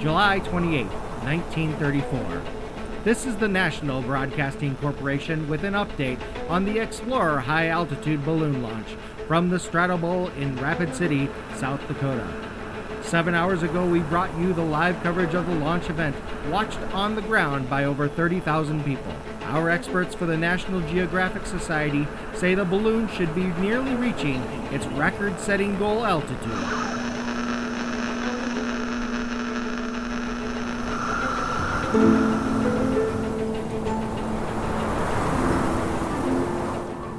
July 28, 1934. This is the National Broadcasting Corporation with an update on the Explorer high altitude balloon launch from the Stratobowl in Rapid City, South Dakota. Seven hours ago, we brought you the live coverage of the launch event, watched on the ground by over 30,000 people. Our experts for the National Geographic Society say the balloon should be nearly reaching its record setting goal altitude.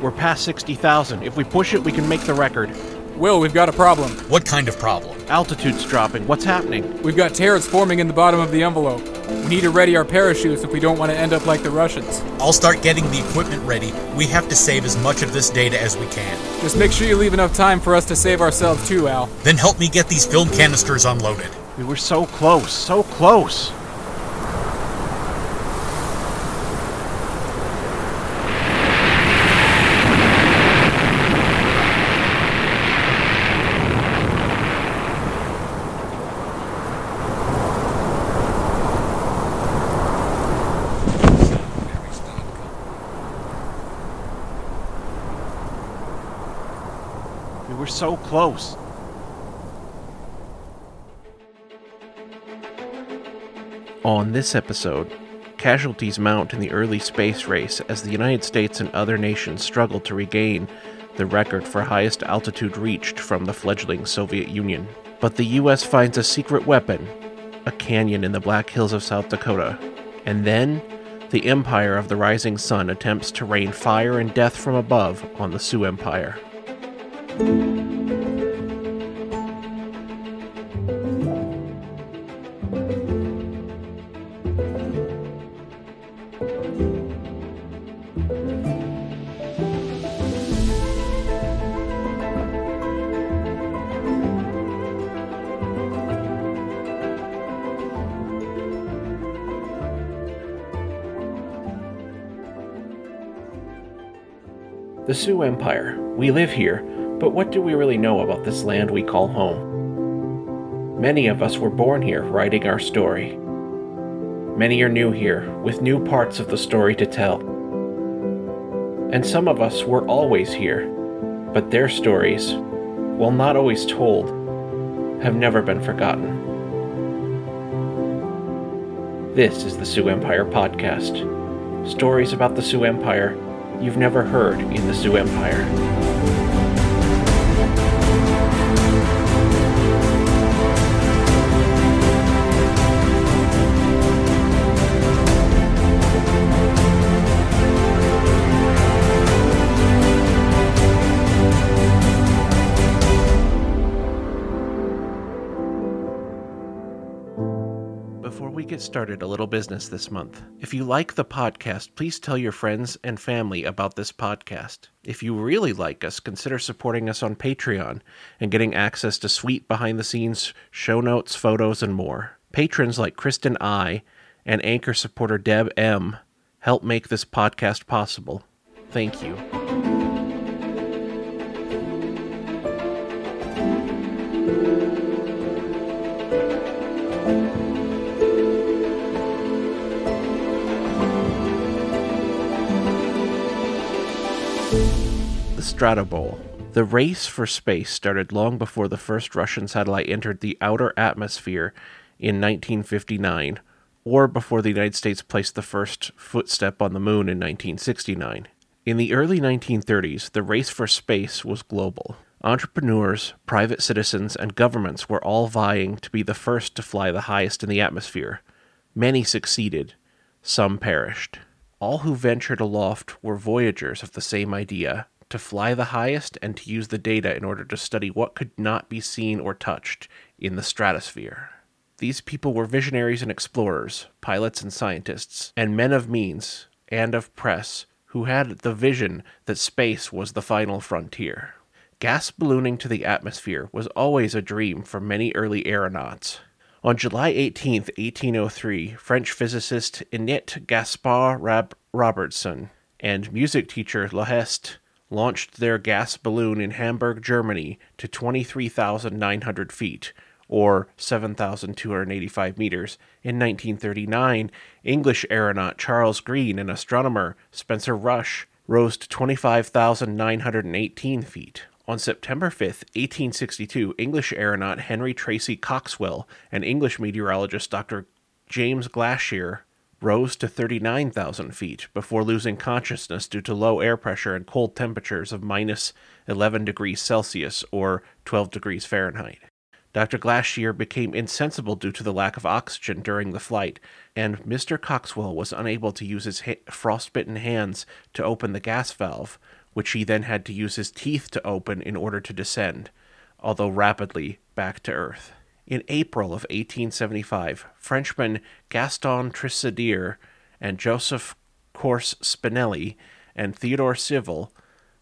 We're past 60,000. If we push it, we can make the record. Will, we've got a problem. What kind of problem? Altitude's dropping. What's happening? We've got tears forming in the bottom of the envelope. We need to ready our parachutes if we don't want to end up like the Russians. I'll start getting the equipment ready. We have to save as much of this data as we can. Just make sure you leave enough time for us to save ourselves too, Al. Then help me get these film canisters unloaded. We were so close, so close. We were so close. On this episode, casualties mount in the early space race as the United States and other nations struggle to regain the record for highest altitude reached from the fledgling Soviet Union. But the US finds a secret weapon, a canyon in the Black Hills of South Dakota. And then, the Empire of the Rising Sun attempts to rain fire and death from above on the Sioux Empire. Sioux Empire. We live here, but what do we really know about this land we call home? Many of us were born here, writing our story. Many are new here, with new parts of the story to tell. And some of us were always here, but their stories, while not always told, have never been forgotten. This is the Sioux Empire Podcast. Stories about the Sioux Empire you've never heard in the Sioux Empire. Started, a little business this month. If you like the podcast, please tell your friends and family about this podcast. If you really like us, consider supporting us on Patreon and getting access to sweet behind the scenes show notes, photos, and more. Patrons like Kristen I and anchor supporter Deb M help make this podcast possible. Thank you. The Stratobowl. The race for space started long before the first Russian satellite entered the outer atmosphere in 1959, or before the United States placed the first footstep on the moon in 1969. In the early 1930s, the race for space was global. Entrepreneurs, private citizens, and governments were all vying to be the first to fly the highest in the atmosphere. Many succeeded, some perished. All who ventured aloft were voyagers of the same idea to fly the highest and to use the data in order to study what could not be seen or touched in the stratosphere. These people were visionaries and explorers, pilots and scientists, and men of means and of press who had the vision that space was the final frontier. Gas ballooning to the atmosphere was always a dream for many early aeronauts. On July 18, 1803, French physicist Annette Gaspard Rab- Robertson and music teacher Laheste launched their gas balloon in Hamburg, Germany to 23,900 feet, or 7,285 meters. In 1939, English aeronaut Charles Green and astronomer Spencer Rush rose to 25,918 feet. On September 5, 1862, English aeronaut Henry Tracy Coxwell and English meteorologist Dr. James Glaisher rose to 39,000 feet before losing consciousness due to low air pressure and cold temperatures of minus 11 degrees Celsius or 12 degrees Fahrenheit. Dr. Glaisher became insensible due to the lack of oxygen during the flight, and Mr. Coxwell was unable to use his ha- frostbitten hands to open the gas valve, which he then had to use his teeth to open in order to descend, although rapidly back to Earth. In April of 1875, Frenchmen Gaston Tissandier and Joseph Croce-Spinelli and Theodore Sivel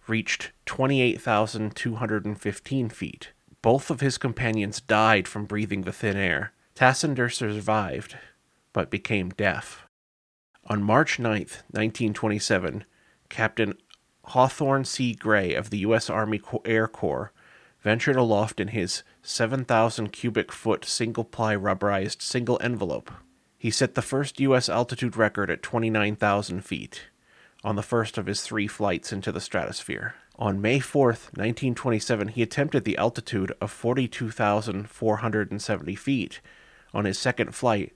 reached 28,215 feet. Both of his companions died from breathing the thin air. Tissandier survived, but became deaf. On March 9th, 1927, Captain Hawthorne C. Gray of the U.S. Army Air Corps ventured aloft in his 7,000 cubic foot single ply rubberized single envelope. He set the first U.S. altitude record at 29,000 feet on the first of his three flights into the stratosphere. On May 4th, 1927, he attempted the altitude of 42,470 feet on his second flight,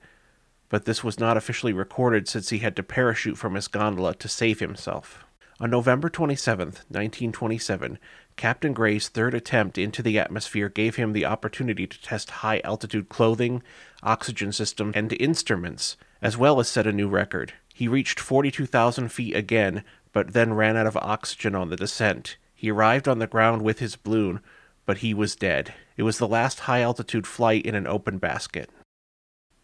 but this was not officially recorded since he had to parachute from his gondola to save himself. On November 27, 1927, Captain Gray's third attempt into the atmosphere gave him the opportunity to test high altitude clothing, oxygen system, and instruments, as well as set a new record. He reached 42,000 feet again, but then ran out of oxygen on the descent. He arrived on the ground with his balloon, but he was dead. It was the last high altitude flight in an open basket.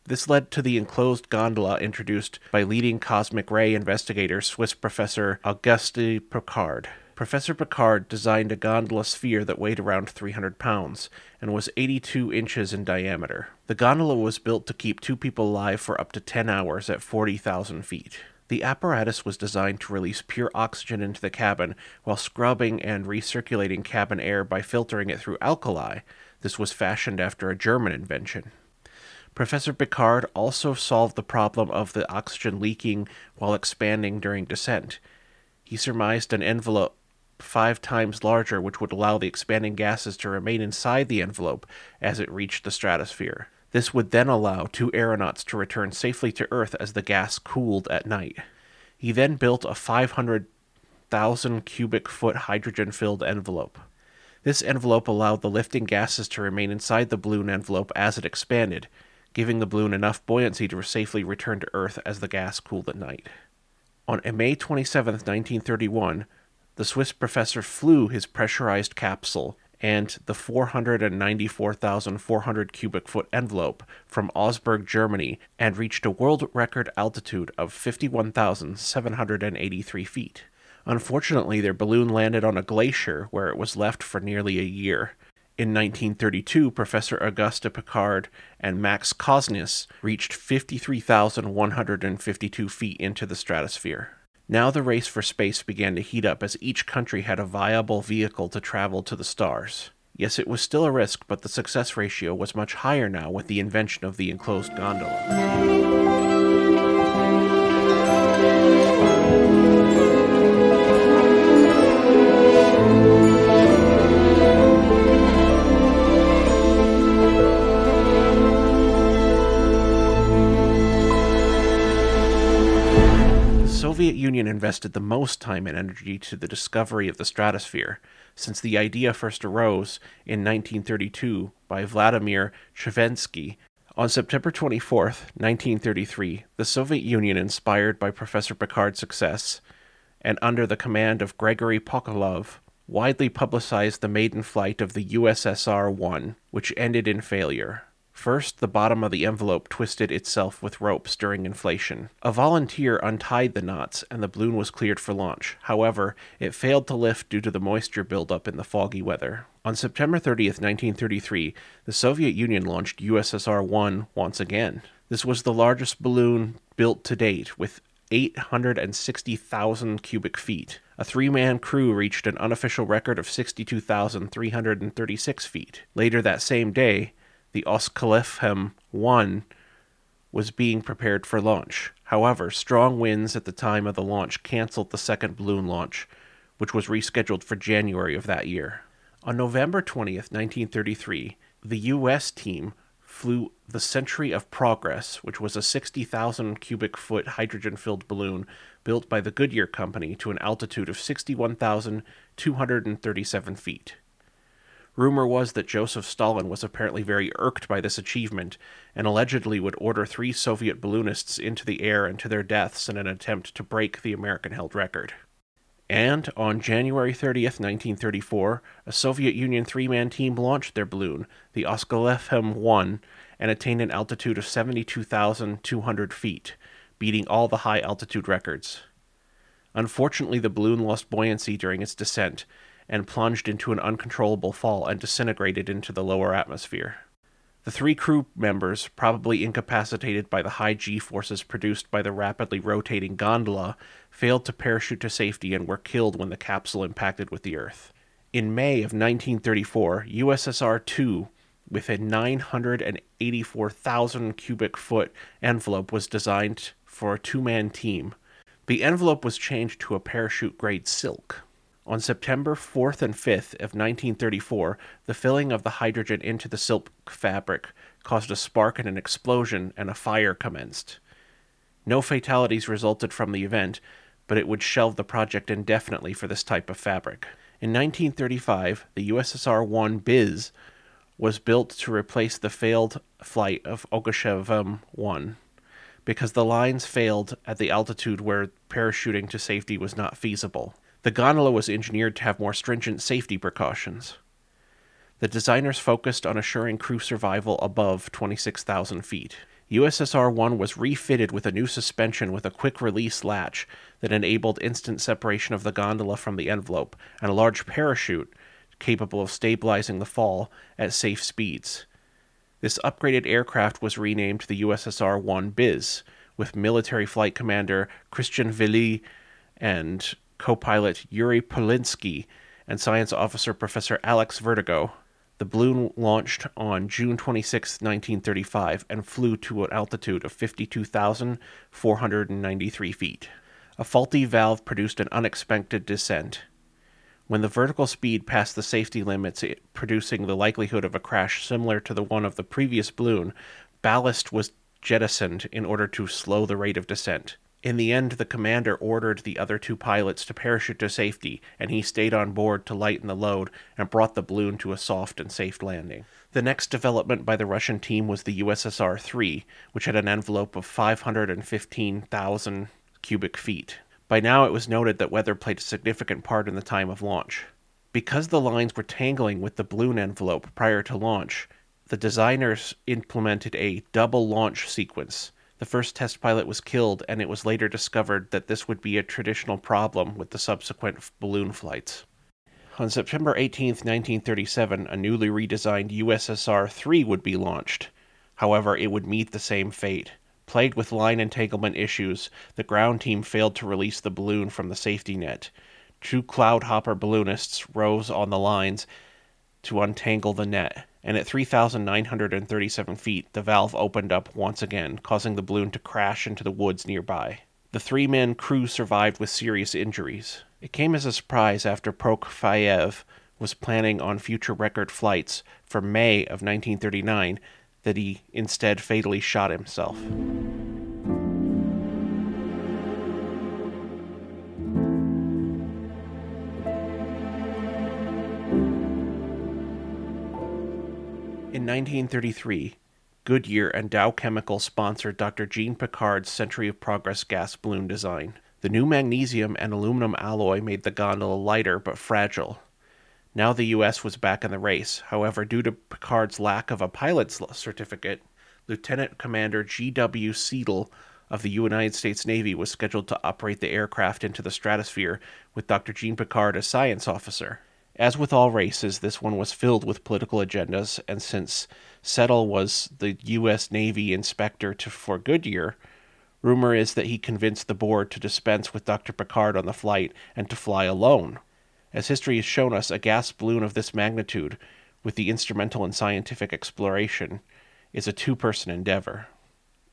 This led to the enclosed gondola introduced by leading cosmic ray investigator Swiss professor Auguste Piccard. Professor Piccard designed a gondola sphere that weighed around 300 pounds and was 82 inches in diameter. The gondola was built to keep two people alive for up to 10 hours at 40,000 feet. The apparatus was designed to release pure oxygen into the cabin while scrubbing and recirculating cabin air by filtering it through alkali. This was fashioned after a German invention. Professor Piccard also solved the problem of the oxygen leaking while expanding during descent. He surmised an envelope five times larger, which would allow the expanding gases to remain inside the envelope as it reached the stratosphere. This would then allow two aeronauts to return safely to Earth as the gas cooled at night. He then built a 500,000 cubic foot hydrogen filled envelope. This envelope allowed the lifting gases to remain inside the balloon envelope as it expanded, giving the balloon enough buoyancy to safely return to Earth as the gas cooled at night. On May 27, 1931, the Swiss professor flew his pressurized capsule and the 494,400 cubic foot envelope from Augsburg, Germany, and reached a world record altitude of 51,783 feet. Unfortunately, their balloon landed on a glacier where it was left for nearly a year. In 1932, Professor Auguste Piccard and Max Cosyns reached 53,152 feet into the stratosphere. Now the race for space began to heat up as each country had a viable vehicle to travel to the stars. Yes, it was still a risk, but the success ratio was much higher now with the invention of the enclosed gondola. Soviet Union invested the most time and energy to the discovery of the stratosphere, since the idea first arose in 1932 by Vladimir Chernevsky. On September 24, 1933, the Soviet Union, inspired by Professor Piccard's success, and under the command of Gregory Pokolov, widely publicized the maiden flight of the USSR 1, which ended in failure. First, the bottom of the envelope twisted itself with ropes during inflation. A volunteer untied the knots, and the balloon was cleared for launch. However, it failed to lift due to the moisture buildup in the foggy weather. On September 30th, 1933, the Soviet Union launched USSR 1 once again. This was the largest balloon built to date, with 860,000 cubic feet. A three man crew reached an unofficial record of 62,336 feet. Later that same day, the Oskilefhem 1 was being prepared for launch. However, strong winds at the time of the launch canceled the second balloon launch, which was rescheduled for January of that year. On November 20th, 1933, the U.S. team flew the Century of Progress, which was a 60,000 cubic foot hydrogen filled balloon built by the Goodyear Company to an altitude of 61,237 feet. Rumor was that Joseph Stalin was apparently very irked by this achievement and allegedly would order three Soviet balloonists into the air and to their deaths in an attempt to break the American held record. And on January 30th, 1934, a Soviet Union three man team launched their balloon, the Oskilefhem 1, and attained an altitude of 72,200 feet, beating all the high altitude records. Unfortunately, the balloon lost buoyancy during its descent and plunged into an uncontrollable fall and disintegrated into the lower atmosphere. The three crew members, probably incapacitated by the high g forces produced by the rapidly rotating gondola, failed to parachute to safety and were killed when the capsule impacted with the Earth. In May of 1934, USSR 2, with a 984,000 cubic foot envelope, was designed for a two man team. The envelope was changed to a parachute grade silk. On September 4th and 5th of 1934, the filling of the hydrogen into the silk fabric caused a spark and an explosion, and a fire commenced. No fatalities resulted from the event, but it would shelve the project indefinitely for this type of fabric. In 1935, the USSR 1 Bis was built to replace the failed flight of Oskilefhem 1 because the lines failed at the altitude where parachuting to safety was not feasible. The gondola was engineered to have more stringent safety precautions. The designers focused on assuring crew survival above 26,000 feet. USSR 1 was refitted with a new suspension with a quick release latch that enabled instant separation of the gondola from the envelope, and a large parachute capable of stabilizing the fall at safe speeds. This upgraded aircraft was renamed the USSR 1 Bis, with military flight commander Christian Vili and co pilot Yuri Polinsky, and science officer Professor Alex Vertigo. The balloon launched on June 26, 1935, and flew to an altitude of 52,493 feet. A faulty valve produced an unexpected descent. When the vertical speed passed the safety limits, producing the likelihood of a crash similar to the one of the previous balloon, ballast was jettisoned in order to slow the rate of descent. In the end, the commander ordered the other two pilots to parachute to safety, and he stayed on board to lighten the load and brought the balloon to a soft and safe landing. The next development by the Russian team was the USSR 3, which had an envelope of 515,000 cubic feet. By now, it was noted that weather played a significant part in the time of launch. Because the lines were tangling with the balloon envelope prior to launch, the designers implemented a double launch sequence the first test pilot was killed, and it was later discovered that this would be a traditional problem with the subsequent balloon flights. On September 18, 1937, a newly redesigned USSR 3 would be launched. However, it would meet the same fate. Plagued with line entanglement issues, the ground team failed to release the balloon from the safety net. Two cloudhopper balloonists rose on the lines to untangle the net and at 3,937 feet, the valve opened up once again, causing the balloon to crash into the woods nearby. The three men crew survived with serious injuries. It came as a surprise after Prokofiev was planning on future record flights for May of 1939 that he instead fatally shot himself. 1933, Goodyear and Dow Chemical sponsored Dr. Jean Piccard's Century of Progress gas balloon design. The new magnesium and aluminum alloy made the gondola lighter but fragile. Now the U.S. was back in the race. However, due to Piccard's lack of a pilot's certificate, Lieutenant Commander G.W. Settle of the United States Navy was scheduled to operate the aircraft into the stratosphere with Dr. Jean Piccard as science officer. As with all races, this one was filled with political agendas, and since Settle was the U.S. Navy inspector to, for Goodyear, rumor is that he convinced the board to dispense with Dr. Piccard on the flight and to fly alone. As history has shown us, a gas balloon of this magnitude with the instrumental and scientific exploration, is a two person endeavor.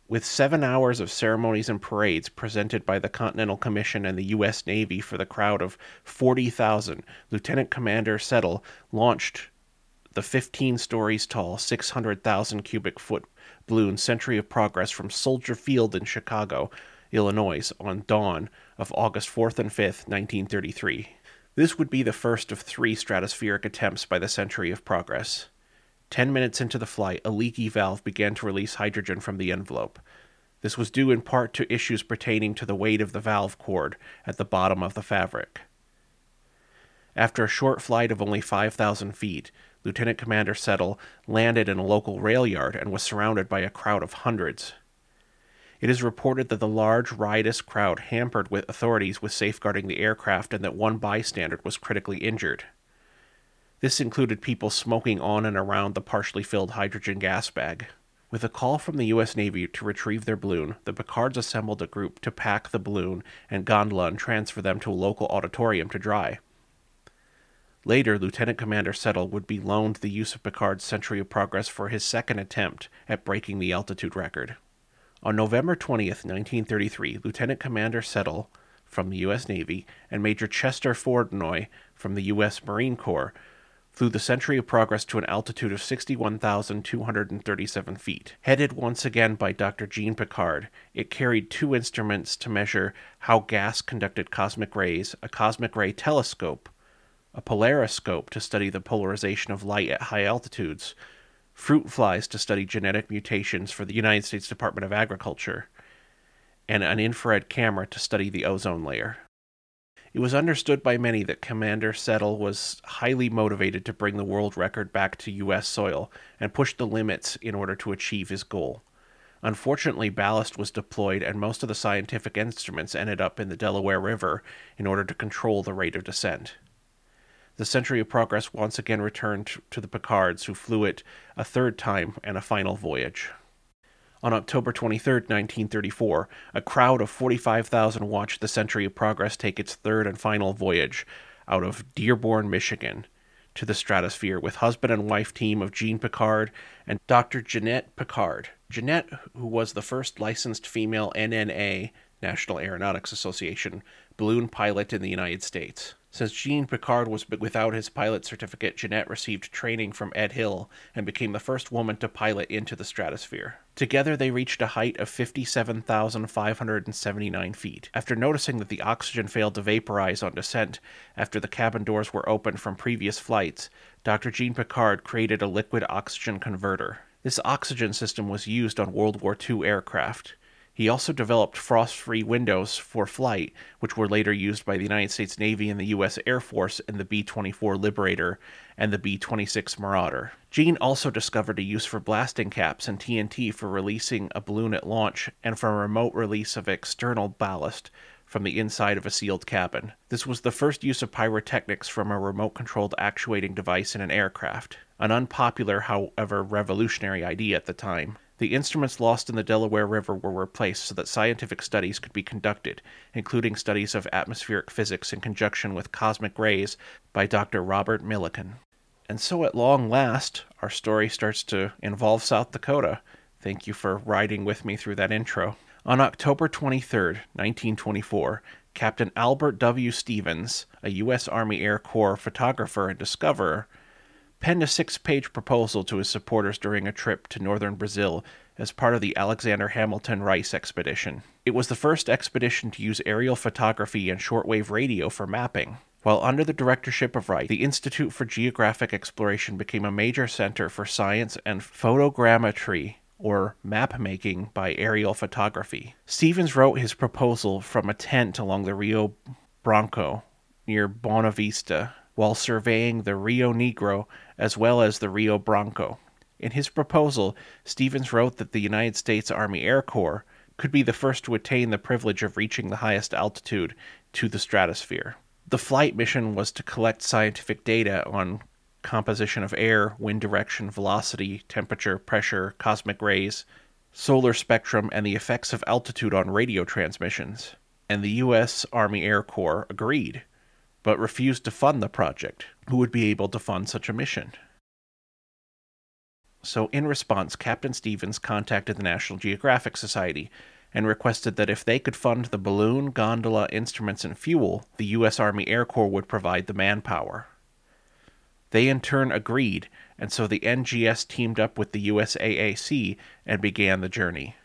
With seven hours of ceremonies and parades presented by the Continental Commission and the U.S. Navy for the crowd of 40,000, Lieutenant Commander Settle launched the 15 stories tall, 600,000 cubic foot balloon Century of Progress from Soldier Field in Chicago, Illinois, on dawn of August 4th and 5th, 1933. This would be the first of three stratospheric attempts by the Century of Progress. Ten minutes into the flight, a leaky valve began to release hydrogen from the envelope. This was due in part to issues pertaining to the weight of the valve cord at the bottom of the fabric. After a short flight of only 5,000 feet, Lieutenant Commander Settle landed in a local rail yard and was surrounded by a crowd of hundreds. It is reported that the large, riotous crowd hampered with authorities with safeguarding the aircraft and that one bystander was critically injured. This included people smoking on and around the partially filled hydrogen gas bag. With a call from the U.S. Navy to retrieve their balloon, the Piccards assembled a group to pack the balloon and gondola and transfer them to a local auditorium to dry. Later, Lieutenant Commander Settle would be loaned the use of Piccard's Century of Progress for his second attempt at breaking the altitude record. On November 20th, 1933, Lieutenant Commander Settle from the U.S. Navy and Major Chester Fordney from the U.S. Marine Corps flew the Century of Progress to an altitude of 61,237 feet. Headed once again by Dr. Jean Piccard, it carried two instruments to measure how gas conducted cosmic rays, a cosmic ray telescope, a polariscope to study the polarization of light at high altitudes, fruit flies to study genetic mutations for the United States Department of Agriculture, and an infrared camera to study the ozone layer. It was understood by many that Commander Settle was highly motivated to bring the world record back to U.S. soil and push the limits in order to achieve his goal. Unfortunately, ballast was deployed, and most of the scientific instruments ended up in the Delaware River in order to control the rate of descent. The Century of Progress once again returned to the Piccards, who flew it a third time and a final voyage. On October 23, 1934, a crowd of 45,000 watched the Century of Progress take its third and final voyage out of Dearborn, Michigan, to the stratosphere with husband and wife team of Jean Piccard and Dr. Jeanette Piccard. Jeanette, who was the first licensed female NNA, National Aeronautics Association, balloon pilot in the United States. Since Jean Piccard was without his pilot certificate, Jeanette received training from Ed Hill and became the first woman to pilot into the stratosphere. Together, they reached a height of 57,579 feet. After noticing that the oxygen failed to vaporize on descent after the cabin doors were opened from previous flights, Dr. Jean Piccard created a liquid oxygen converter. This oxygen system was used on World War II aircraft. He also developed frost free windows for flight, which were later used by the United States Navy and the U.S. Air Force in the B 24 Liberator and the B 26 Marauder. Jean also discovered a use for blasting caps and TNT for releasing a balloon at launch and for a remote release of external ballast from the inside of a sealed cabin. This was the first use of pyrotechnics from a remote controlled actuating device in an aircraft, an unpopular, however, revolutionary idea at the time. The instruments lost in the Delaware River were replaced so that scientific studies could be conducted, including studies of atmospheric physics in conjunction with cosmic rays by Dr. Robert Millikan. And so, at long last, our story starts to involve South Dakota. Thank you for riding with me through that intro. On October 23, 1924, Captain Albert W. Stevens, a U.S. Army Air Corps photographer and discoverer, penned a six page proposal to his supporters during a trip to northern Brazil as part of the Alexander Hamilton Rice expedition. It was the first expedition to use aerial photography and shortwave radio for mapping. While under the directorship of Rice, the Institute for Geographic Exploration became a major center for science and photogrammetry or map making by aerial photography. Stevens wrote his proposal from a tent along the Rio Branco near Bonavista while surveying the Rio Negro as well as the Rio Branco. In his proposal, Stevens wrote that the United States Army Air Corps could be the first to attain the privilege of reaching the highest altitude to the stratosphere. The flight mission was to collect scientific data on composition of air, wind direction, velocity, temperature, pressure, cosmic rays, solar spectrum, and the effects of altitude on radio transmissions. And the U.S. Army Air Corps agreed but refused to fund the project. Who would be able to fund such a mission? So, in response, Captain Stevens contacted the National Geographic Society and requested that if they could fund the balloon, gondola, instruments, and fuel, the U.S. Army Air Corps would provide the manpower. They in turn agreed, and so the NGS teamed up with the USAAC and began the journey.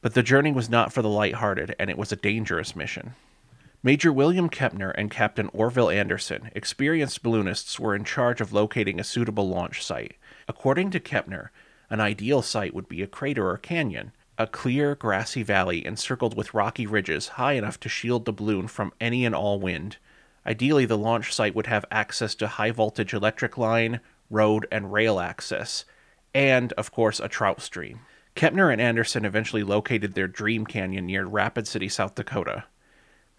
But the journey was not for the light-hearted, and it was a dangerous mission. Major William Kepner and Captain Orville Anderson, experienced balloonists, were in charge of locating a suitable launch site. According to Kepner, an ideal site would be a crater or canyon, a clear, grassy valley encircled with rocky ridges high enough to shield the balloon from any and all wind. Ideally, the launch site would have access to high voltage electric line, road, and rail access, and, of course, a trout stream. Kepner and Anderson eventually located their dream canyon near Rapid City, South Dakota.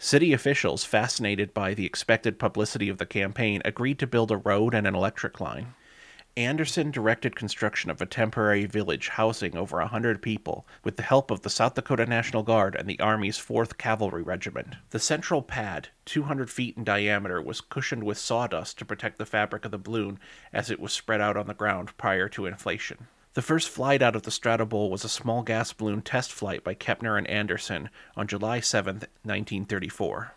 City officials, fascinated by the expected publicity of the campaign, agreed to build a road and an electric line. Anderson directed construction of a temporary village housing over a hundred people with the help of the South Dakota National Guard and the Army's 4th Cavalry Regiment. The central pad, 200 feet in diameter, was cushioned with sawdust to protect the fabric of the balloon as it was spread out on the ground prior to inflation. The first flight out of the Stratobowl was a small gas balloon test flight by Kepner and Anderson on July 7, 1934.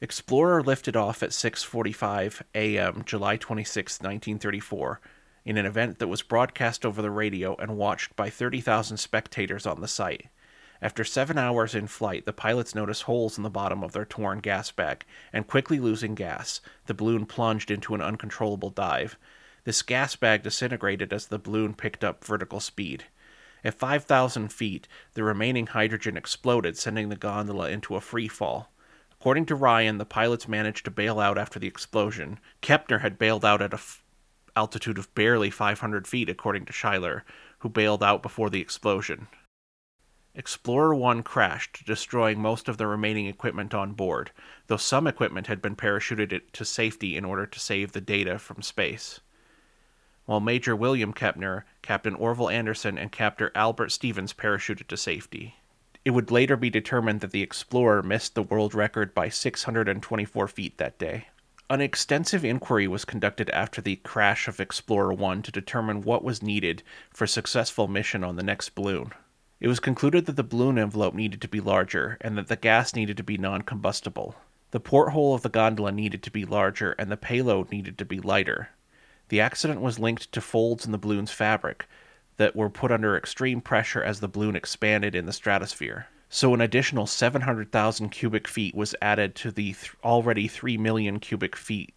Explorer lifted off at 6:45 a.m. July 26, 1934, in an event that was broadcast over the radio and watched by 30,000 spectators on the site. After 7 hours in flight, the pilots noticed holes in the bottom of their torn gas bag, and quickly losing gas, the balloon plunged into an uncontrollable dive. This gas bag disintegrated as the balloon picked up vertical speed. At 5,000 feet, the remaining hydrogen exploded, sending the gondola into a free fall. According to Ryan, the pilots managed to bail out after the explosion. Kepner had bailed out at an f- altitude of barely 500 feet, according to Schuyler, who bailed out before the explosion. Explorer 1 crashed, destroying most of the remaining equipment on board, though some equipment had been parachuted to safety in order to save the data from space while Major William Kepner, Captain Orville Anderson, and Captain Albert Stevens parachuted to safety. It would later be determined that the Explorer missed the world record by 624 feet that day. An extensive inquiry was conducted after the crash of Explorer 1 to determine what was needed for successful mission on the next balloon. It was concluded that the balloon envelope needed to be larger and that the gas needed to be non combustible. The porthole of the gondola needed to be larger and the payload needed to be lighter. The accident was linked to folds in the balloon's fabric that were put under extreme pressure as the balloon expanded in the stratosphere. So an additional 700,000 cubic feet was added to the th- already 3 million cubic feet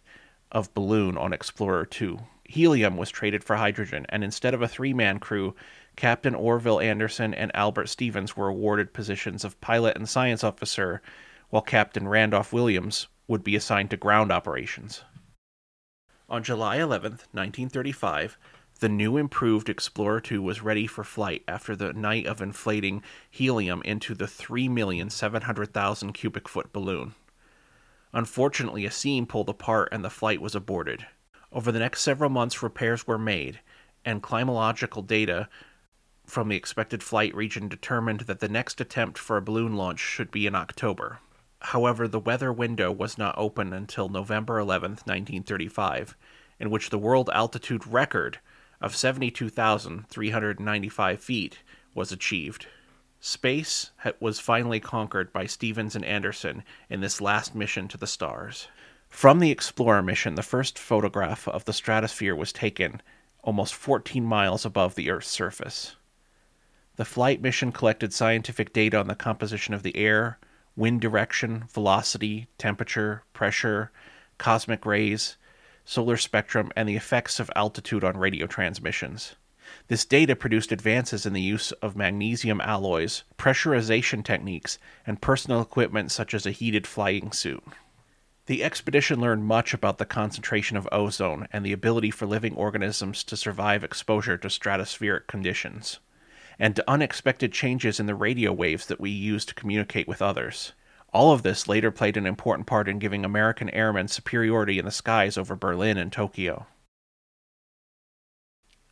of balloon on Explorer 2. Helium was traded for hydrogen, and instead of a three man crew, Captain Orville Anderson and Albert Stevens were awarded positions of pilot and science officer, while Captain Randolph Williams would be assigned to ground operations. On July 11, 1935, the new improved Explorer 2 was ready for flight after the night of inflating helium into the 3,700,000 cubic foot balloon. Unfortunately, a seam pulled apart and the flight was aborted. Over the next several months, repairs were made, and climatological data from the expected flight region determined that the next attempt for a balloon launch should be in October. However, the weather window was not open until November 11, 1935, in which the world altitude record of 72,395 feet was achieved. Space was finally conquered by Stevens and Anderson in this last mission to the stars. From the Explorer mission, the first photograph of the stratosphere was taken almost 14 miles above the Earth's surface. The flight mission collected scientific data on the composition of the air, wind direction, velocity, temperature, pressure, cosmic rays, solar spectrum, and the effects of altitude on radio transmissions. This data produced advances in the use of magnesium alloys, pressurization techniques, and personal equipment such as a heated flying suit. The expedition learned much about the concentration of ozone and the ability for living organisms to survive exposure to stratospheric conditions and to unexpected changes in the radio waves that we use to communicate with others. All of this later played an important part in giving American airmen superiority in the skies over Berlin and Tokyo.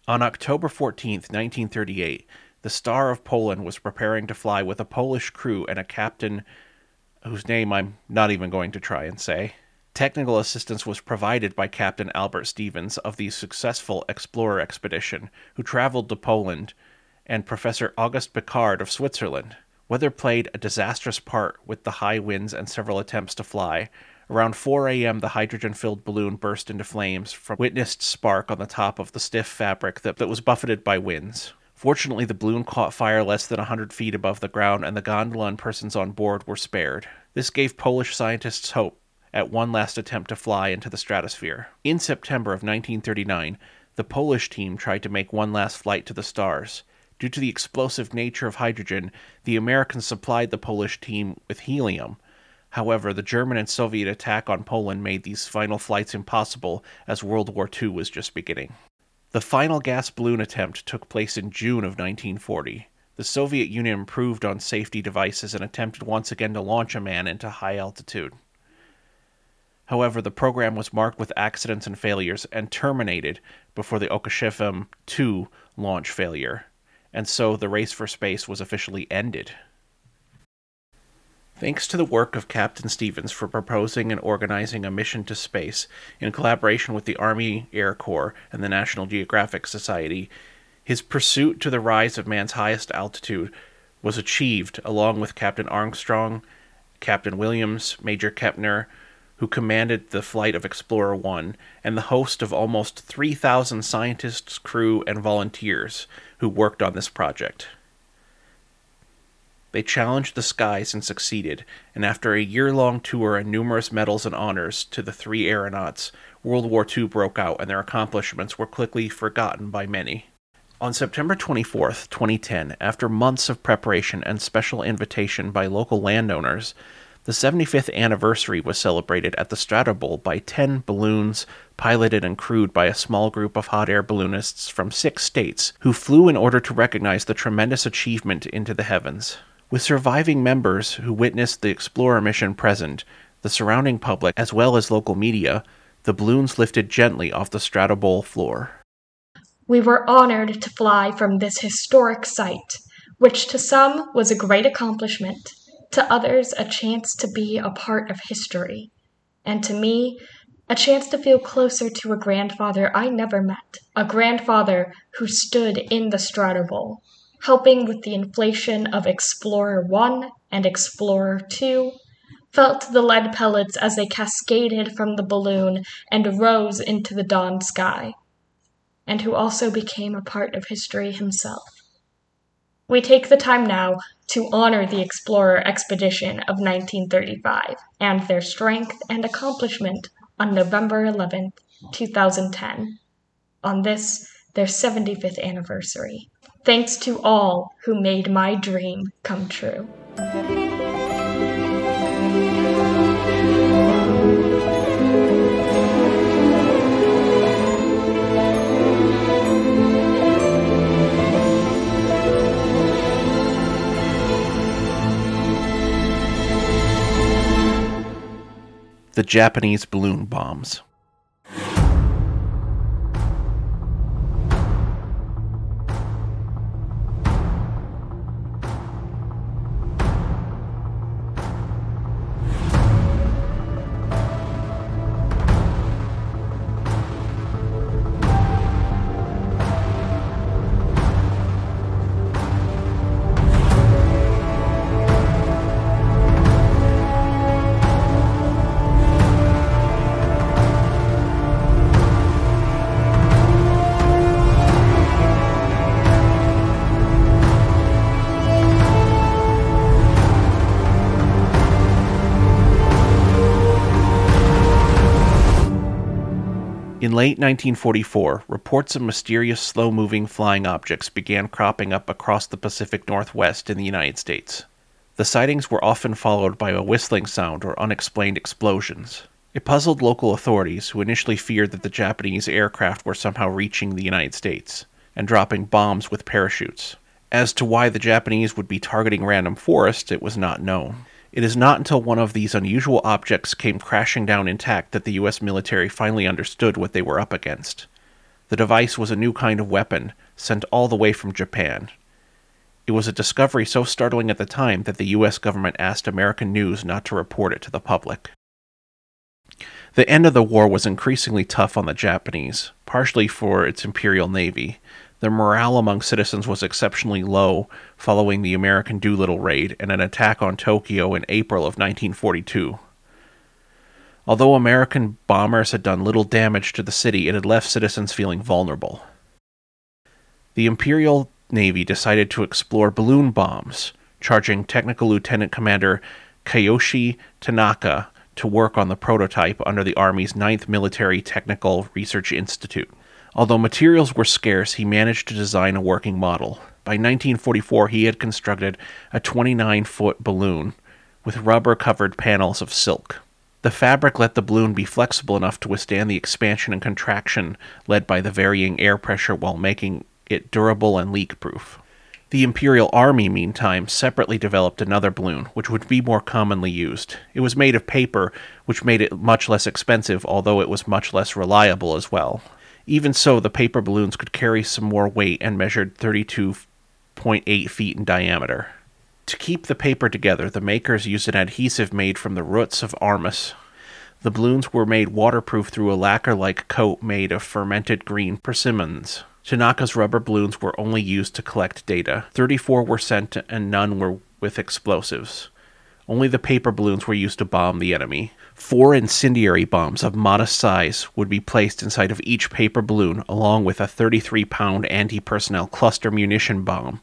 On October 14, 1938, the Star of Poland was preparing to fly with a Polish crew and a captain whose name I'm not even going to try and say. Technical assistance was provided by Captain Albert Stevens of the successful Explorer expedition, who traveled to Poland, and Professor Auguste Piccard of Switzerland. Weather played a disastrous part with the high winds and several attempts to fly. Around 4 a.m., the hydrogen filled balloon burst into flames from witnessed spark on the top of the stiff fabric that, that was buffeted by winds. Fortunately, the balloon caught fire less than a 100 feet above the ground, and the gondola and persons on board were spared. This gave Polish scientists hope at one last attempt to fly into the stratosphere. In September of 1939, the Polish team tried to make one last flight to the stars. Due to the explosive nature of hydrogen, the Americans supplied the Polish team with helium. However, the German and Soviet attack on Poland made these final flights impossible as World War II was just beginning. The final gas balloon attempt took place in June of 1940. The Soviet Union improved on safety devices and attempted once again to launch a man into high altitude. However, the program was marked with accidents and failures and terminated before the Okashevim 2 launch failure, and so the race for space was officially ended. Thanks to the work of Captain Stevens for proposing and organizing a mission to space in collaboration with the Army Air Corps and the National Geographic Society, his pursuit to the rise of man's highest altitude was achieved along with Captain Armstrong, Captain Williams, Major Kepner, who commanded the flight of Explorer 1, and the host of almost 3,000 scientists, crew, and volunteers who worked on this project. They challenged the skies and succeeded, and after a year long tour and numerous medals and honors to the three aeronauts, World War II broke out and their accomplishments were quickly forgotten by many. On September 24, 2010, after months of preparation and special invitation by local landowners, the 75th anniversary was celebrated at the Stratobowl by 10 balloons piloted and crewed by a small group of hot air balloonists from six states who flew in order to recognize the tremendous achievement into the heavens. With surviving members who witnessed the Explorer mission present, the surrounding public, as well as local media, the balloons lifted gently off the Stratobowl floor. We were honored to fly from this historic site, which to some was a great accomplishment, to others a chance to be a part of history, and to me a chance to feel closer to a grandfather I never met, a grandfather who stood in the Stratobowl helping with the inflation of Explorer 1 and Explorer 2, felt the lead pellets as they cascaded from the balloon and rose into the dawn sky, and who also became a part of history himself. We take the time now to honor the Explorer expedition of 1935 and their strength and accomplishment on November 11, 2010, on this, their 75th anniversary. Thanks to all who made my dream come true. The Japanese balloon bombs. In late 1944, reports of mysterious slow moving flying objects began cropping up across the Pacific Northwest in the United States. The sightings were often followed by a whistling sound or unexplained explosions. It puzzled local authorities, who initially feared that the Japanese aircraft were somehow reaching the United States and dropping bombs with parachutes. As to why the Japanese would be targeting random forests, it was not known. It is not until one of these unusual objects came crashing down intact that the US military finally understood what they were up against. The device was a new kind of weapon, sent all the way from Japan. It was a discovery so startling at the time that the US government asked American news not to report it to the public. The end of the war was increasingly tough on the Japanese, partially for its Imperial Navy. The morale among citizens was exceptionally low following the American Doolittle raid and an attack on Tokyo in April of 1942. Although American bombers had done little damage to the city, it had left citizens feeling vulnerable. The Imperial Navy decided to explore balloon bombs, charging Technical Lieutenant Commander Kiyoshi Tanaka to work on the prototype under the Army's 9th Military Technical Research Institute. Although materials were scarce, he managed to design a working model. By 1944, he had constructed a 29 foot balloon with rubber covered panels of silk. The fabric let the balloon be flexible enough to withstand the expansion and contraction led by the varying air pressure while making it durable and leak proof. The Imperial Army, meantime, separately developed another balloon, which would be more commonly used. It was made of paper, which made it much less expensive, although it was much less reliable as well. Even so, the paper balloons could carry some more weight and measured 32.8 feet in diameter. To keep the paper together, the makers used an adhesive made from the roots of armus. The balloons were made waterproof through a lacquer like coat made of fermented green persimmons. Tanaka's rubber balloons were only used to collect data. 34 were sent and none were with explosives. Only the paper balloons were used to bomb the enemy. Four incendiary bombs of modest size would be placed inside of each paper balloon, along with a 33 pound anti personnel cluster munition bomb,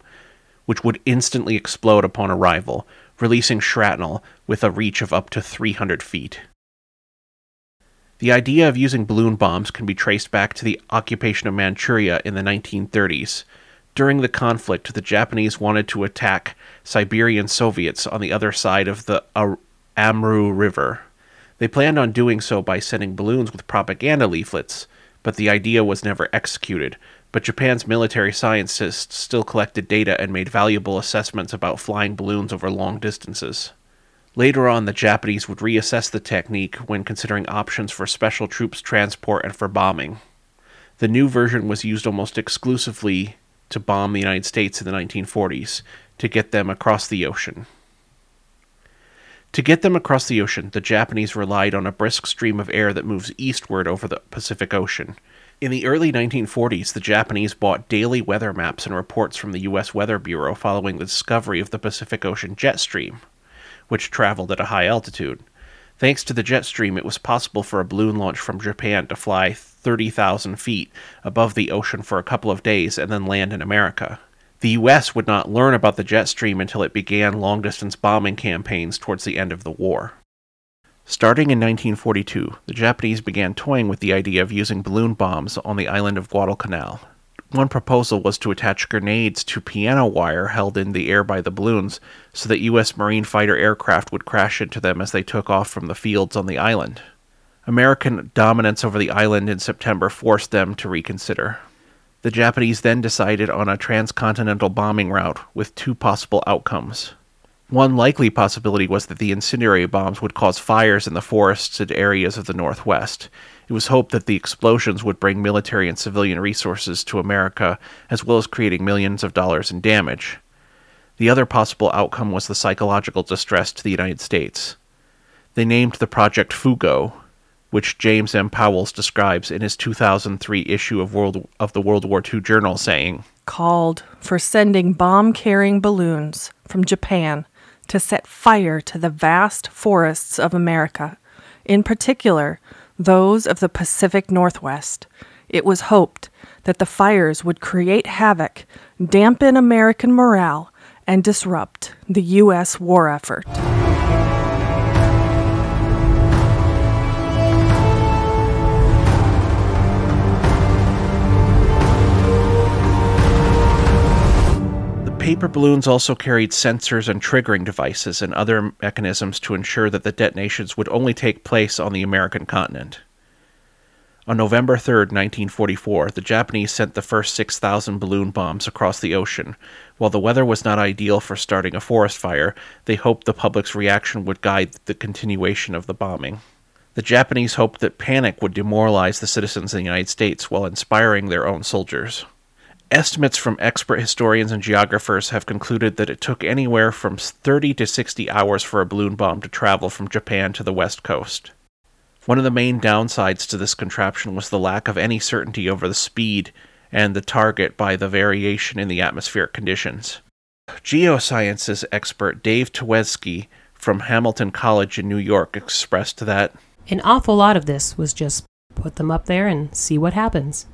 which would instantly explode upon arrival, releasing shrapnel with a reach of up to 300 feet. The idea of using balloon bombs can be traced back to the occupation of Manchuria in the 1930s. During the conflict, the Japanese wanted to attack Siberian Soviets on the other side of the Amur River. They planned on doing so by sending balloons with propaganda leaflets, but the idea was never executed. But Japan's military scientists still collected data and made valuable assessments about flying balloons over long distances. Later on, the Japanese would reassess the technique when considering options for special troops transport and for bombing. The new version was used almost exclusively to bomb the United States in the 1940s to get them across the ocean. To get them across the ocean, the Japanese relied on a brisk stream of air that moves eastward over the Pacific Ocean. In the early 1940s, the Japanese bought daily weather maps and reports from the U.S. Weather Bureau following the discovery of the Pacific Ocean jet stream which traveled at a high altitude. Thanks to the jet stream, it was possible for a balloon launch from Japan to fly 30,000 feet above the ocean for a couple of days and then land in America. The US would not learn about the jet stream until it began long distance bombing campaigns towards the end of the war. Starting in 1942, the Japanese began toying with the idea of using balloon bombs on the island of Guadalcanal. One proposal was to attach grenades to piano wire held in the air by the balloons so that U.S. Marine fighter aircraft would crash into them as they took off from the fields on the island. American dominance over the island in September forced them to reconsider. The Japanese then decided on a transcontinental bombing route with two possible outcomes. One likely possibility was that the incendiary bombs would cause fires in the forested areas of the Northwest. It was hoped that the explosions would bring military and civilian resources to America, as well as creating millions of dollars in damage. The other possible outcome was the psychological distress to the United States. They named the project Fugo, which James M. Powles describes in his 2003 issue of, World, of the World War II Journal, saying, Called for sending bomb carrying balloons from Japan to set fire to the vast forests of America, in particular those of the Pacific Northwest. It was hoped that the fires would create havoc, dampen American morale, and disrupt the U.S. war effort. Paper balloons also carried sensors and triggering devices and other mechanisms to ensure that the detonations would only take place on the American continent. On November 3, 1944, the Japanese sent the first 6,000 balloon bombs across the ocean. While the weather was not ideal for starting a forest fire, they hoped the public's reaction would guide the continuation of the bombing. The Japanese hoped that panic would demoralize the citizens of the United States while inspiring their own soldiers. Estimates from expert historians and geographers have concluded that it took anywhere from 30 to 60 hours for a balloon bomb to travel from Japan to the west coast. One of the main downsides to this contraption was the lack of any certainty over the speed and the target by the variation in the atmospheric conditions. Geosciences expert Dave Tewksbury from Hamilton College in New York expressed that An awful lot of this was just put them up there and see what happens.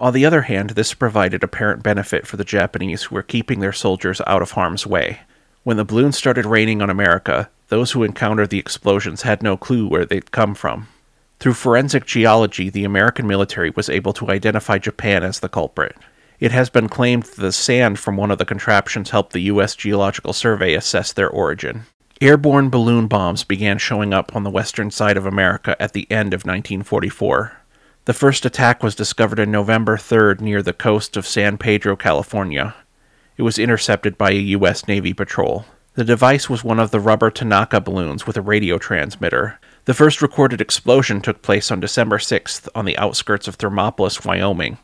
On the other hand, this provided apparent benefit for the Japanese who were keeping their soldiers out of harm's way. When the balloons started raining on America, those who encountered the explosions had no clue where they'd come from. Through forensic geology, the American military was able to identify Japan as the culprit. It has been claimed that the sand from one of the contraptions helped the U.S. Geological Survey assess their origin. Airborne balloon bombs began showing up on the western side of America at the end of 1944. The first attack was discovered on November 3rd near the coast of San Pedro, California. It was intercepted by a U.S. Navy patrol. The device was one of the rubber Tanaka balloons with a radio transmitter. The first recorded explosion took place on December 6th on the outskirts of Thermopolis, Wyoming.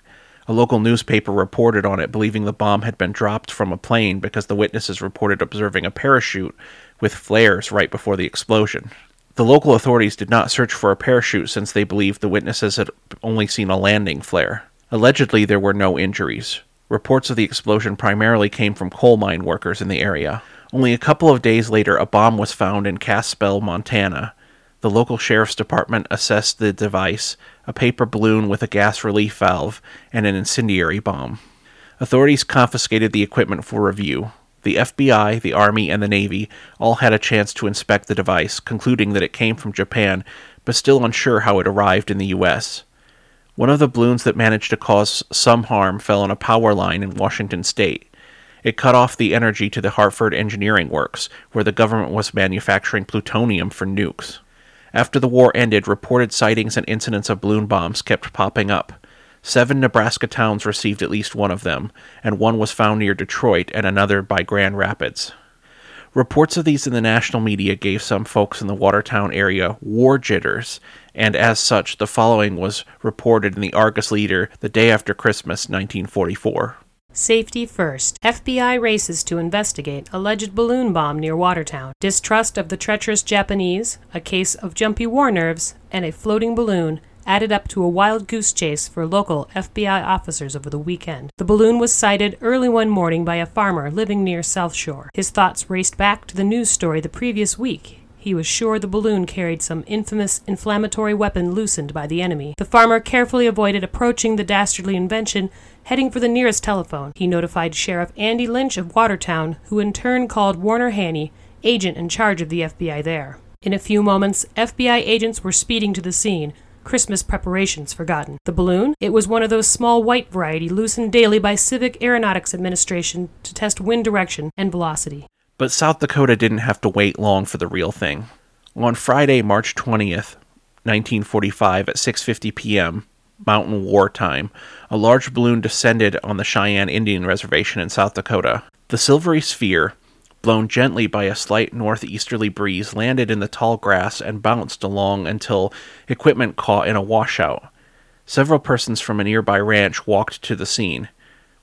A local newspaper reported on it, believing the bomb had been dropped from a plane because the witnesses reported observing a parachute with flares right before the explosion. The local authorities did not search for a parachute since they believed the witnesses had only seen a landing flare. Allegedly, there were no injuries. Reports of the explosion primarily came from coal mine workers in the area. Only a couple of days later, a bomb was found in Kalispell, Montana. The local sheriff's department assessed the device, a paper balloon with a gas relief valve, and an incendiary bomb. Authorities confiscated the equipment for review. The FBI, the Army, and the Navy all had a chance to inspect the device, concluding that it came from Japan, but still unsure how it arrived in the U.S. One of the balloons that managed to cause some harm fell on a power line in Washington state. It cut off the energy to the Hanford Engineering Works, where the government was manufacturing plutonium for nukes. After the war ended, reported sightings and incidents of balloon bombs kept popping up. Seven Nebraska towns received at least one of them, and one was found near Detroit and another by Grand Rapids. Reports of these in the national media gave some folks in the Watertown area war jitters, and as such, the following was reported in the Argus Leader the day after Christmas, 1944. Safety first. FBI races to investigate alleged balloon bomb near Watertown. Distrust of the treacherous Japanese, a case of jumpy war nerves, and a floating balloon added up to a wild goose chase for local FBI officers over the weekend. The balloon was sighted early one morning by a farmer living near South Shore. His thoughts raced back to the news story the previous week. He was sure the balloon carried some infamous inflammatory weapon loosened by the enemy. The farmer carefully avoided approaching the dastardly invention, heading for the nearest telephone. He notified Sheriff Andy Lynch of Watertown, who in turn called Warner Haney, agent in charge of the FBI there. In a few moments, FBI agents were speeding to the scene, Christmas preparations forgotten. The balloon? It was one of those small white variety loosened daily by Civil Aeronautics Administration to test wind direction and velocity. But South Dakota didn't have to wait long for the real thing. On Friday, March 20th, 1945 at 6:50 p.m. Mountain War Time, a large balloon descended on the Cheyenne Indian Reservation in South Dakota. The silvery sphere, blown gently by a slight northeasterly breeze, landed in the tall grass and bounced along until equipment caught in a washout. Several persons from a nearby ranch walked to the scene.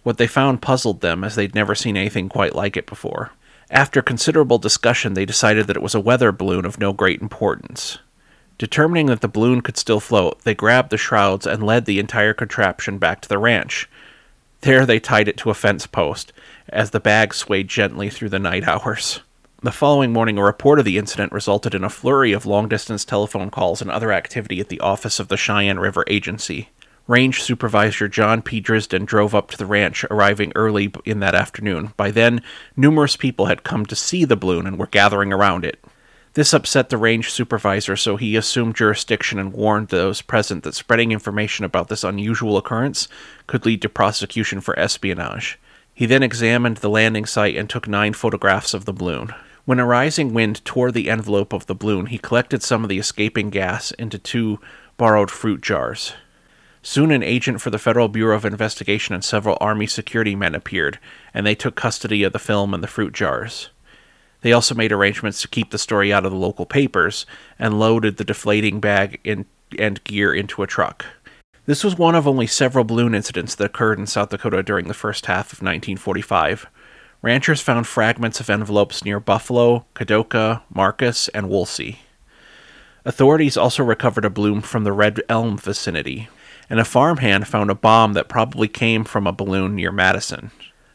What they found puzzled them, as they'd never seen anything quite like it before. After considerable discussion, they decided that it was a weather balloon of no great importance. Determining that the balloon could still float, they grabbed the shrouds and led the entire contraption back to the ranch. There they tied it to a fence post, as the bag swayed gently through the night hours. The following morning, a report of the incident resulted in a flurry of long distance telephone calls and other activity at the office of the Cheyenne River Agency. Range Supervisor John P. Drisden drove up to the ranch, arriving early in that afternoon. By then, numerous people had come to see the balloon and were gathering around it. This upset the range supervisor, so he assumed jurisdiction and warned those present that spreading information about this unusual occurrence could lead to prosecution for espionage. He then examined the landing site and took nine photographs of the balloon. When a rising wind tore the envelope of the balloon, he collected some of the escaping gas into two borrowed fruit jars. Soon, an agent for the Federal Bureau of Investigation and several Army security men appeared, and they took custody of the film and the fruit jars. They also made arrangements to keep the story out of the local papers and loaded the deflating bag in, and gear into a truck. This was one of only several balloon incidents that occurred in South Dakota during the first half of 1945. Ranchers found fragments of envelopes near Buffalo, Kadoka, Marcus, and Wolsey. Authorities also recovered a balloon from the Red Elm vicinity, and a farmhand found a bomb that probably came from a balloon near Madison.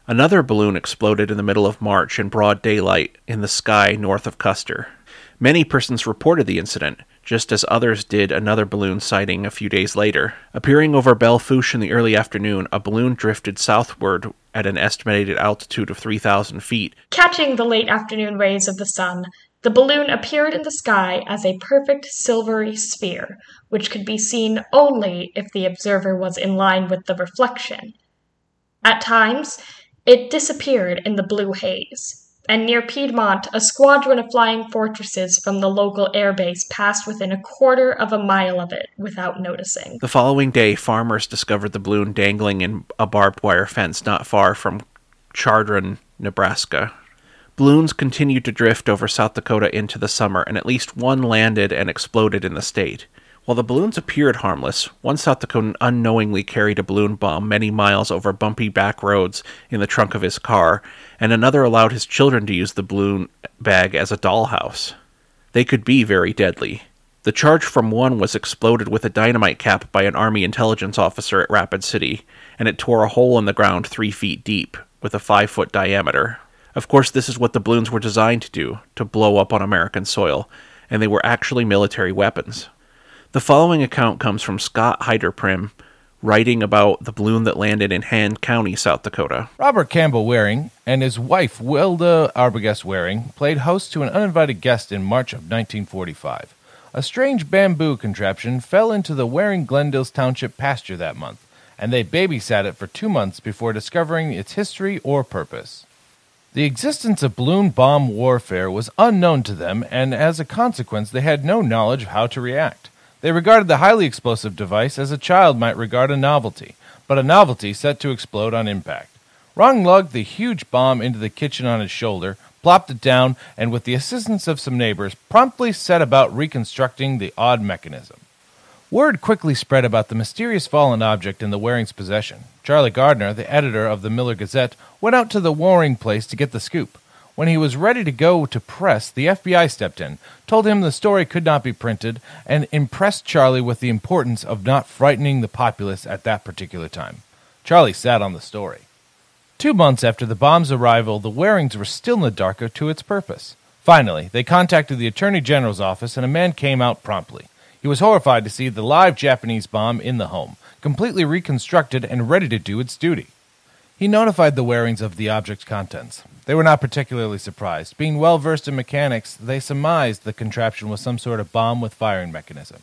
Another balloon exploded in the middle of March in broad daylight in the sky north of Custer. Many persons reported the incident, just as others did another balloon sighting a few days later. Appearing over Belle Fourche in the early afternoon, a balloon drifted southward at an estimated altitude of 3,000 feet. Catching the late afternoon rays of the sun, the balloon appeared in the sky as a perfect silvery sphere, which could be seen only if the observer was in line with the reflection. At times, it disappeared in the blue haze, and near Piedmont, a squadron of flying fortresses from the local airbase passed within a quarter of a mile of it without noticing. The following day, farmers discovered the balloon dangling in a barbed wire fence not far from Chadron, Nebraska. Balloons continued to drift over South Dakota into the summer, and at least one landed and exploded in the state. While the balloons appeared harmless, one South Dakotan unknowingly carried a balloon bomb many miles over bumpy back roads in the trunk of his car, and another allowed his children to use the balloon bag as a dollhouse. They could be very deadly. The charge from one was exploded with a dynamite cap by an Army intelligence officer at Rapid City, and it tore a hole in the ground three feet deep, with a five foot diameter. Of course, this is what the balloons were designed to do to blow up on American soil, and they were actually military weapons. The following account comes from Scott Heidepriem, writing about the balloon that landed in Hand County, South Dakota. Robert Campbell Waring and his wife Wilda Arbogast Waring played host to an uninvited guest in March of 1945. A strange bamboo contraption fell into the Waring Glendills Township pasture that month, and they babysat it for two months before discovering its history or purpose. The existence of balloon bomb warfare was unknown to them, and as a consequence, they had no knowledge of how to react. They regarded the highly explosive device as a child might regard a novelty, but a novelty set to explode on impact. Rong lugged the huge bomb into the kitchen on his shoulder, plopped it down, and with the assistance of some neighbors, promptly set about reconstructing the odd mechanism. Word quickly spread about the mysterious fallen object in the Waring's possession. Charlie Gardner, the editor of the Miller Gazette, went out to the Waring place to get the scoop. When he was ready to go to press, the FBI stepped in, told him the story could not be printed, and impressed Charlie with the importance of not frightening the populace at that particular time. Charlie sat on the story. Two months after the bomb's arrival, the Warings were still in the dark to its purpose. Finally, they contacted the Attorney General's office, and a man came out promptly. He was horrified to see the live Japanese bomb in the home, completely reconstructed and ready to do its duty. He notified the Warings of the object's contents. They were not particularly surprised. Being well versed in mechanics, they surmised the contraption was some sort of bomb with firing mechanism.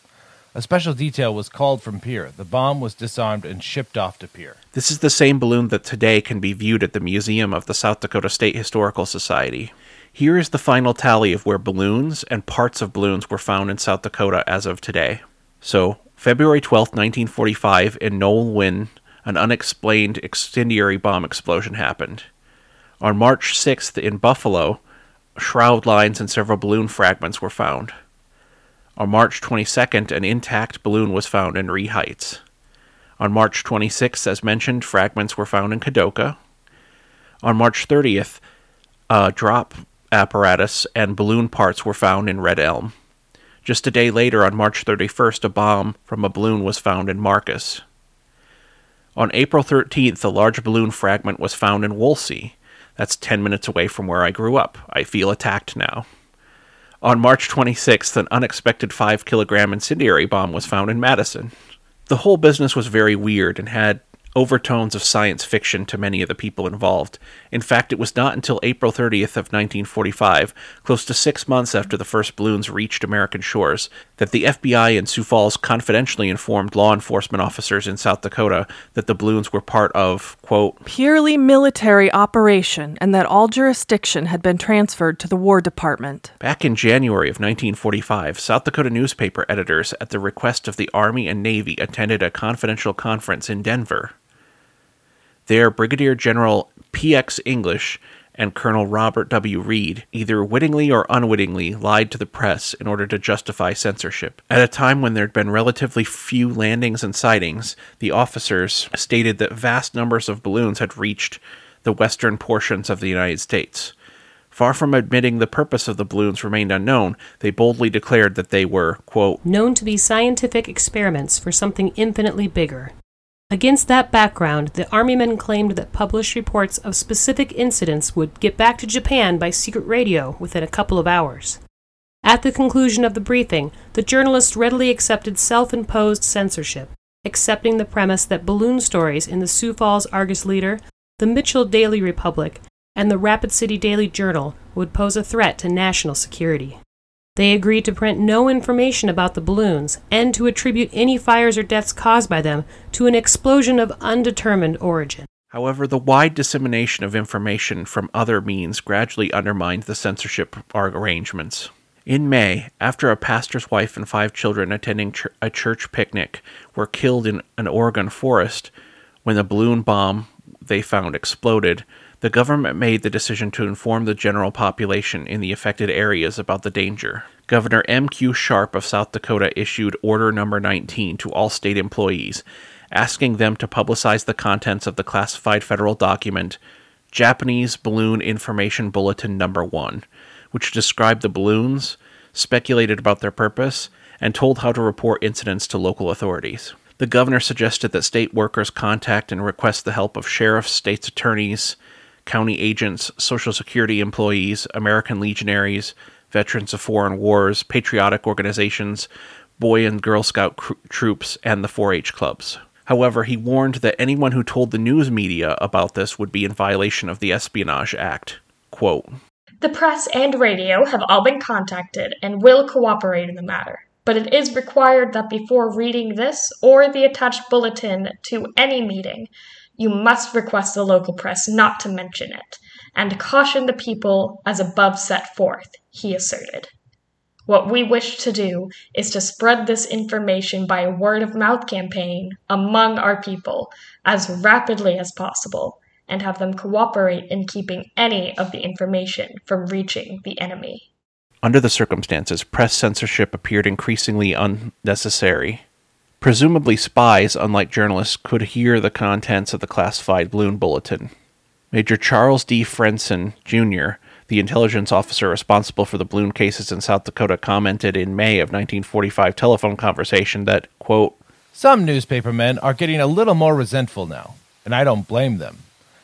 A special detail was called from Pierre. The bomb was disarmed and shipped off to Pierre. This is the same balloon that today can be viewed at the Museum of the South Dakota State Historical Society. Here is the final tally of where balloons and parts of balloons were found in South Dakota as of today. So, February 12, 1945, in Nowlin, an unexplained incendiary bomb explosion happened. On March 6th in Buffalo, shroud lines and several balloon fragments were found. On March 22nd, an intact balloon was found in Ree Heights. On March 26th, as mentioned, fragments were found in Kadoka. On March 30th, a drop apparatus and balloon parts were found in Red Elm. Just a day later, on March 31st, a bomb from a balloon was found in Marcus. On April 13th, a large balloon fragment was found in Wolsey. That's 10 minutes away from where I grew up. I feel attacked now. On March 26th, an unexpected 5 kilogram incendiary bomb was found in Madison. The whole business was very weird and had overtones of science fiction to many of the people involved. In fact, it was not until April 30th of 1945, close to 6 months after the first balloons reached American shores, that the FBI in Sioux Falls confidentially informed law enforcement officers in South Dakota that the balloons were part of, quote, Purely military operation and that all jurisdiction had been transferred to the War Department. Back in January of 1945, South Dakota newspaper editors, at the request of the Army and Navy, attended a confidential conference in Denver. There, Brigadier General P.X. English and Colonel Robert W. Reed either wittingly or unwittingly lied to the press in order to justify censorship. At a time when there had been relatively few landings and sightings, the officers stated that vast numbers of balloons had reached the western portions of the United States. Far from admitting the purpose of the balloons remained unknown, they boldly declared that they were, quote, known to be scientific experiments for something infinitely bigger. Against that background, the Army men claimed that published reports of specific incidents would get back to Japan by secret radio within a couple of hours. At the conclusion of the briefing, the journalists readily accepted self imposed censorship, accepting the premise that balloon stories in the Sioux Falls Argus Leader, the Mitchell Daily Republic, and the Rapid City Daily Journal would pose a threat to national security. They agreed to print no information about the balloons and to attribute any fires or deaths caused by them to an explosion of undetermined origin. However, the wide dissemination of information from other means gradually undermined the censorship arrangements. In May, after a pastor's wife and five children attending ch- a church picnic were killed in an Oregon forest when the balloon bomb they found exploded, the government made the decision to inform the general population in the affected areas about the danger. Governor M.Q. Sharpe of South Dakota issued Order Number 19 to all state employees, asking them to publicize the contents of the classified federal document Japanese Balloon Information Bulletin Number 1, which described the balloons, speculated about their purpose, and told how to report incidents to local authorities. The governor suggested that state workers contact and request the help of sheriffs, state's attorneys, county agents, Social Security employees, American legionaries, veterans of foreign wars, patriotic organizations, Boy and Girl Scout cr- troops, and the 4 H clubs. However, he warned that anyone who told the news media about this would be in violation of the Espionage Act. Quote, the press and radio have all been contacted and will cooperate in the matter, but it is required that before reading this or the attached bulletin to any meeting, you must request the local press not to mention it, and caution the people as above set forth, he asserted. What we wish to do is to spread this information by a word of mouth campaign among our people as rapidly as possible and have them cooperate in keeping any of the information from reaching the enemy. Under the circumstances, press censorship appeared increasingly unnecessary. Presumably, spies, unlike journalists, could hear the contents of the classified balloon bulletin. Major Charles D. Frenson, Jr., the intelligence officer responsible for the balloon cases in South Dakota, commented in May of 1945 telephone conversation that, quote, Some newspapermen are getting a little more resentful now, and I don't blame them.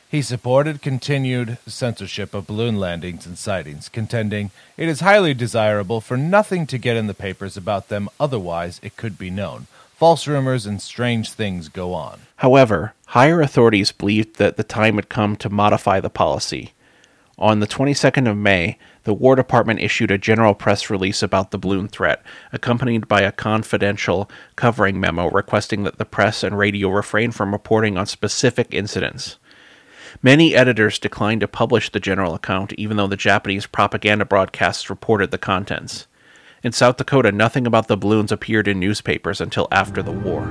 He supported continued censorship of balloon landings and sightings, contending it is highly desirable for nothing to get in the papers about them, otherwise it could be known. False rumors and strange things go on. However, higher authorities believed that the time had come to modify the policy. On the 22nd of May, the War Department issued a general press release about the balloon threat, accompanied by a confidential covering memo requesting that the press and radio refrain from reporting on specific incidents. Many editors declined to publish the general account, even though the Japanese propaganda broadcasts reported the contents. In South Dakota, nothing about the balloons appeared in newspapers until after the war.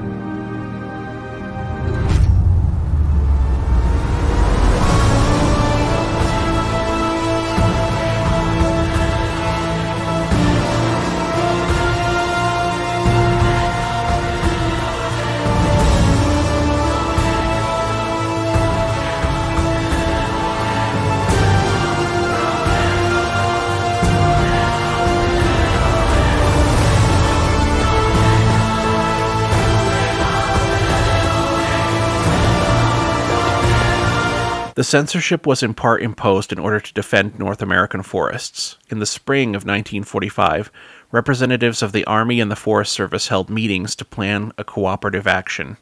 The censorship was in part imposed in order to defend North American forests. In the spring of 1945, representatives of the Army and the Forest Service held meetings to plan a cooperative action.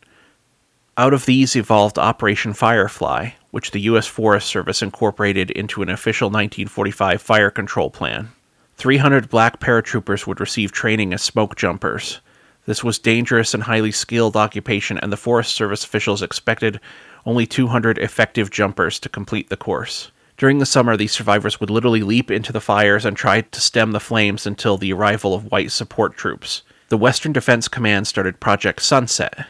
Out of these evolved Operation Firefly, which the U.S. Forest Service incorporated into an official 1945 fire control plan. 300 black paratroopers would receive training as smoke jumpers. This was dangerous and highly skilled occupation, and the Forest Service officials expected only 200 effective jumpers to complete the course. During the summer, these survivors would literally leap into the fires and try to stem the flames until the arrival of white support troops. The Western Defense Command started Project Sunset,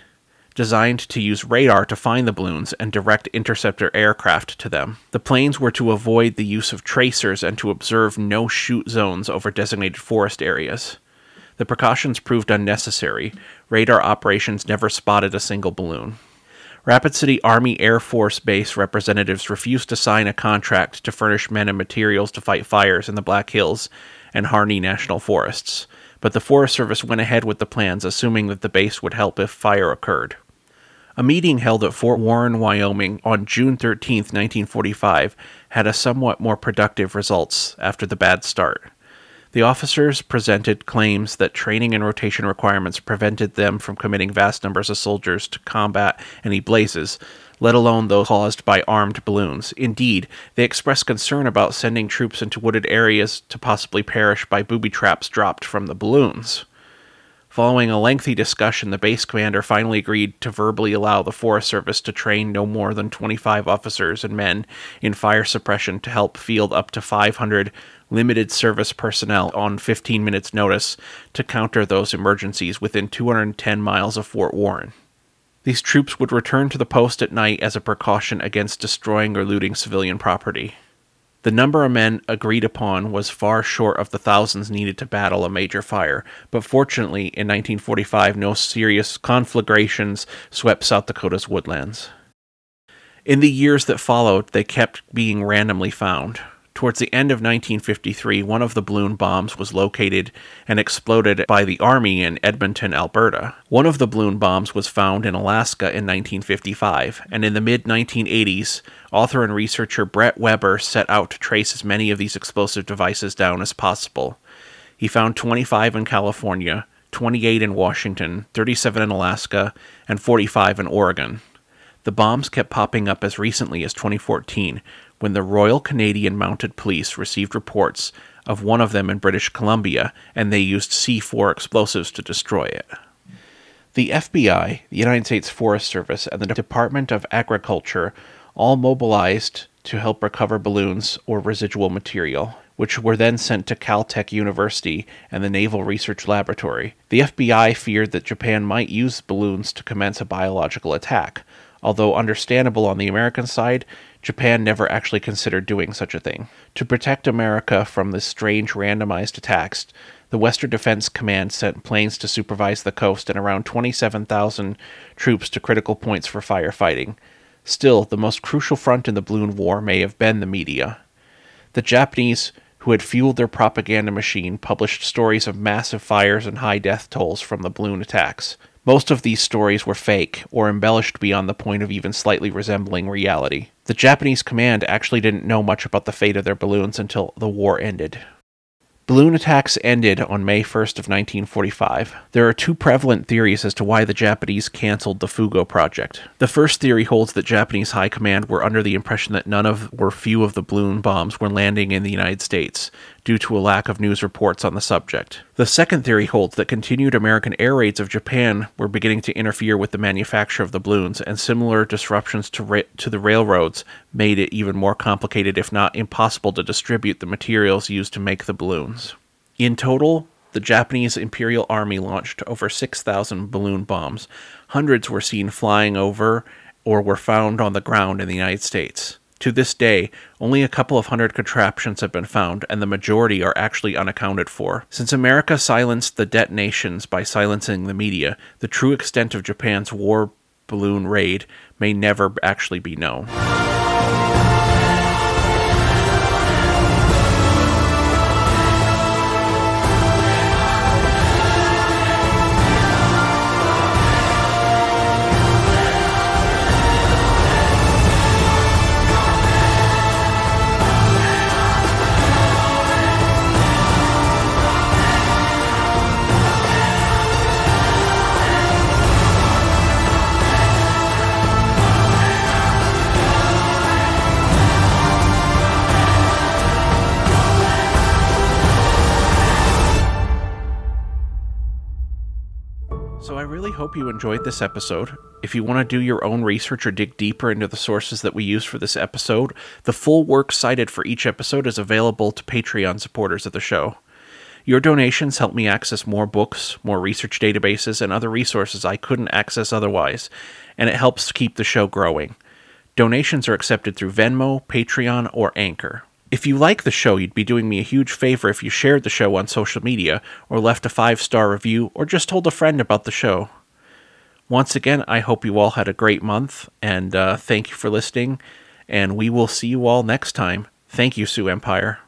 designed to use radar to find the balloons and direct interceptor aircraft to them. The planes were to avoid the use of tracers and to observe no shoot zones over designated forest areas. The precautions proved unnecessary. Radar operations never spotted a single balloon. Rapid City Army Air Force Base representatives refused to sign a contract to furnish men and materials to fight fires in the Black Hills and Harney National Forests, but the Forest Service went ahead with the plans, assuming that the base would help if fire occurred. A meeting held at Fort Warren, Wyoming on June 13, 1945, had a somewhat more productive results after the bad start. The officers presented claims that training and rotation requirements prevented them from committing vast numbers of soldiers to combat any blazes, let alone those caused by armed balloons. Indeed, they expressed concern about sending troops into wooded areas to possibly perish by booby traps dropped from the balloons. Following a lengthy discussion, the base commander finally agreed to verbally allow the Forest Service to train no more than 25 officers and men in fire suppression to help field up to 500 limited service personnel on 15 minutes' notice to counter those emergencies within 210 miles of Fort Warren. These troops would return to the post at night as a precaution against destroying or looting civilian property. The number of men agreed upon was far short of the thousands needed to battle a major fire, but fortunately, in 1945, no serious conflagrations swept South Dakota's woodlands. In the years that followed, they kept being randomly found. Towards the end of 1953, one of the balloon bombs was located and exploded by the Army in Edmonton, Alberta. One of the balloon bombs was found in Alaska in 1955, and in the mid 1980s, author and researcher Bert Webber set out to trace as many of these explosive devices down as possible. He found 25 in California, 28 in Washington, 37 in Alaska, and 45 in Oregon. The bombs kept popping up as recently as 2014, when the Royal Canadian Mounted Police received reports of one of them in British Columbia and they used C4 explosives to destroy it. The FBI, the United States Forest Service, and the Department of Agriculture all mobilized to help recover balloons or residual material, which were then sent to Caltech University and the Naval Research Laboratory. The FBI feared that Japan might use balloons to commence a biological attack, although understandable on the American side, Japan never actually considered doing such a thing. To protect America from the strange randomized attacks, the Western Defense Command sent planes to supervise the coast and around 27,000 troops to critical points for firefighting. Still, the most crucial front in the Balloon War may have been the media. The Japanese, who had fueled their propaganda machine, published stories of massive fires and high death tolls from the balloon attacks. Most of these stories were fake, or embellished beyond the point of even slightly resembling reality. The Japanese command actually didn't know much about the fate of their balloons until the war ended. Balloon attacks ended on May 1st of 1945. There are two prevalent theories as to why the Japanese canceled the Fugo project. The first theory holds that Japanese high command were under the impression that none of or few of the balloon bombs were landing in the United States due to a lack of news reports on the subject. The second theory holds that continued American air raids of Japan were beginning to interfere with the manufacture of the balloons and similar disruptions to ra- to the railroads made it even more complicated if not impossible to distribute the materials used to make the balloons. In total, the Japanese Imperial Army launched over 6,000 balloon bombs. Hundreds were seen flying over or were found on the ground in the United States. To this day, only a couple of hundred contraptions have been found, and the majority are actually unaccounted for. Since America silenced the detonations by silencing the media, the true extent of Japan's war balloon raid may never actually be known. Hope you enjoyed this episode. If you want to do your own research or dig deeper into the sources that we use for this episode, the full work cited for each episode is available to Patreon supporters of the show. Your donations help me access more books, more research databases, and other resources I couldn't access otherwise, and it helps keep the show growing. Donations are accepted through Venmo, Patreon, or Anchor. If you like the show, you'd be doing me a huge favor if you shared the show on social media, or left a five star review, or just told a friend about the show. Once again, I hope you all had a great month, and uh, thank you for listening. And we will see you all next time. Thank you, Sioux Empire.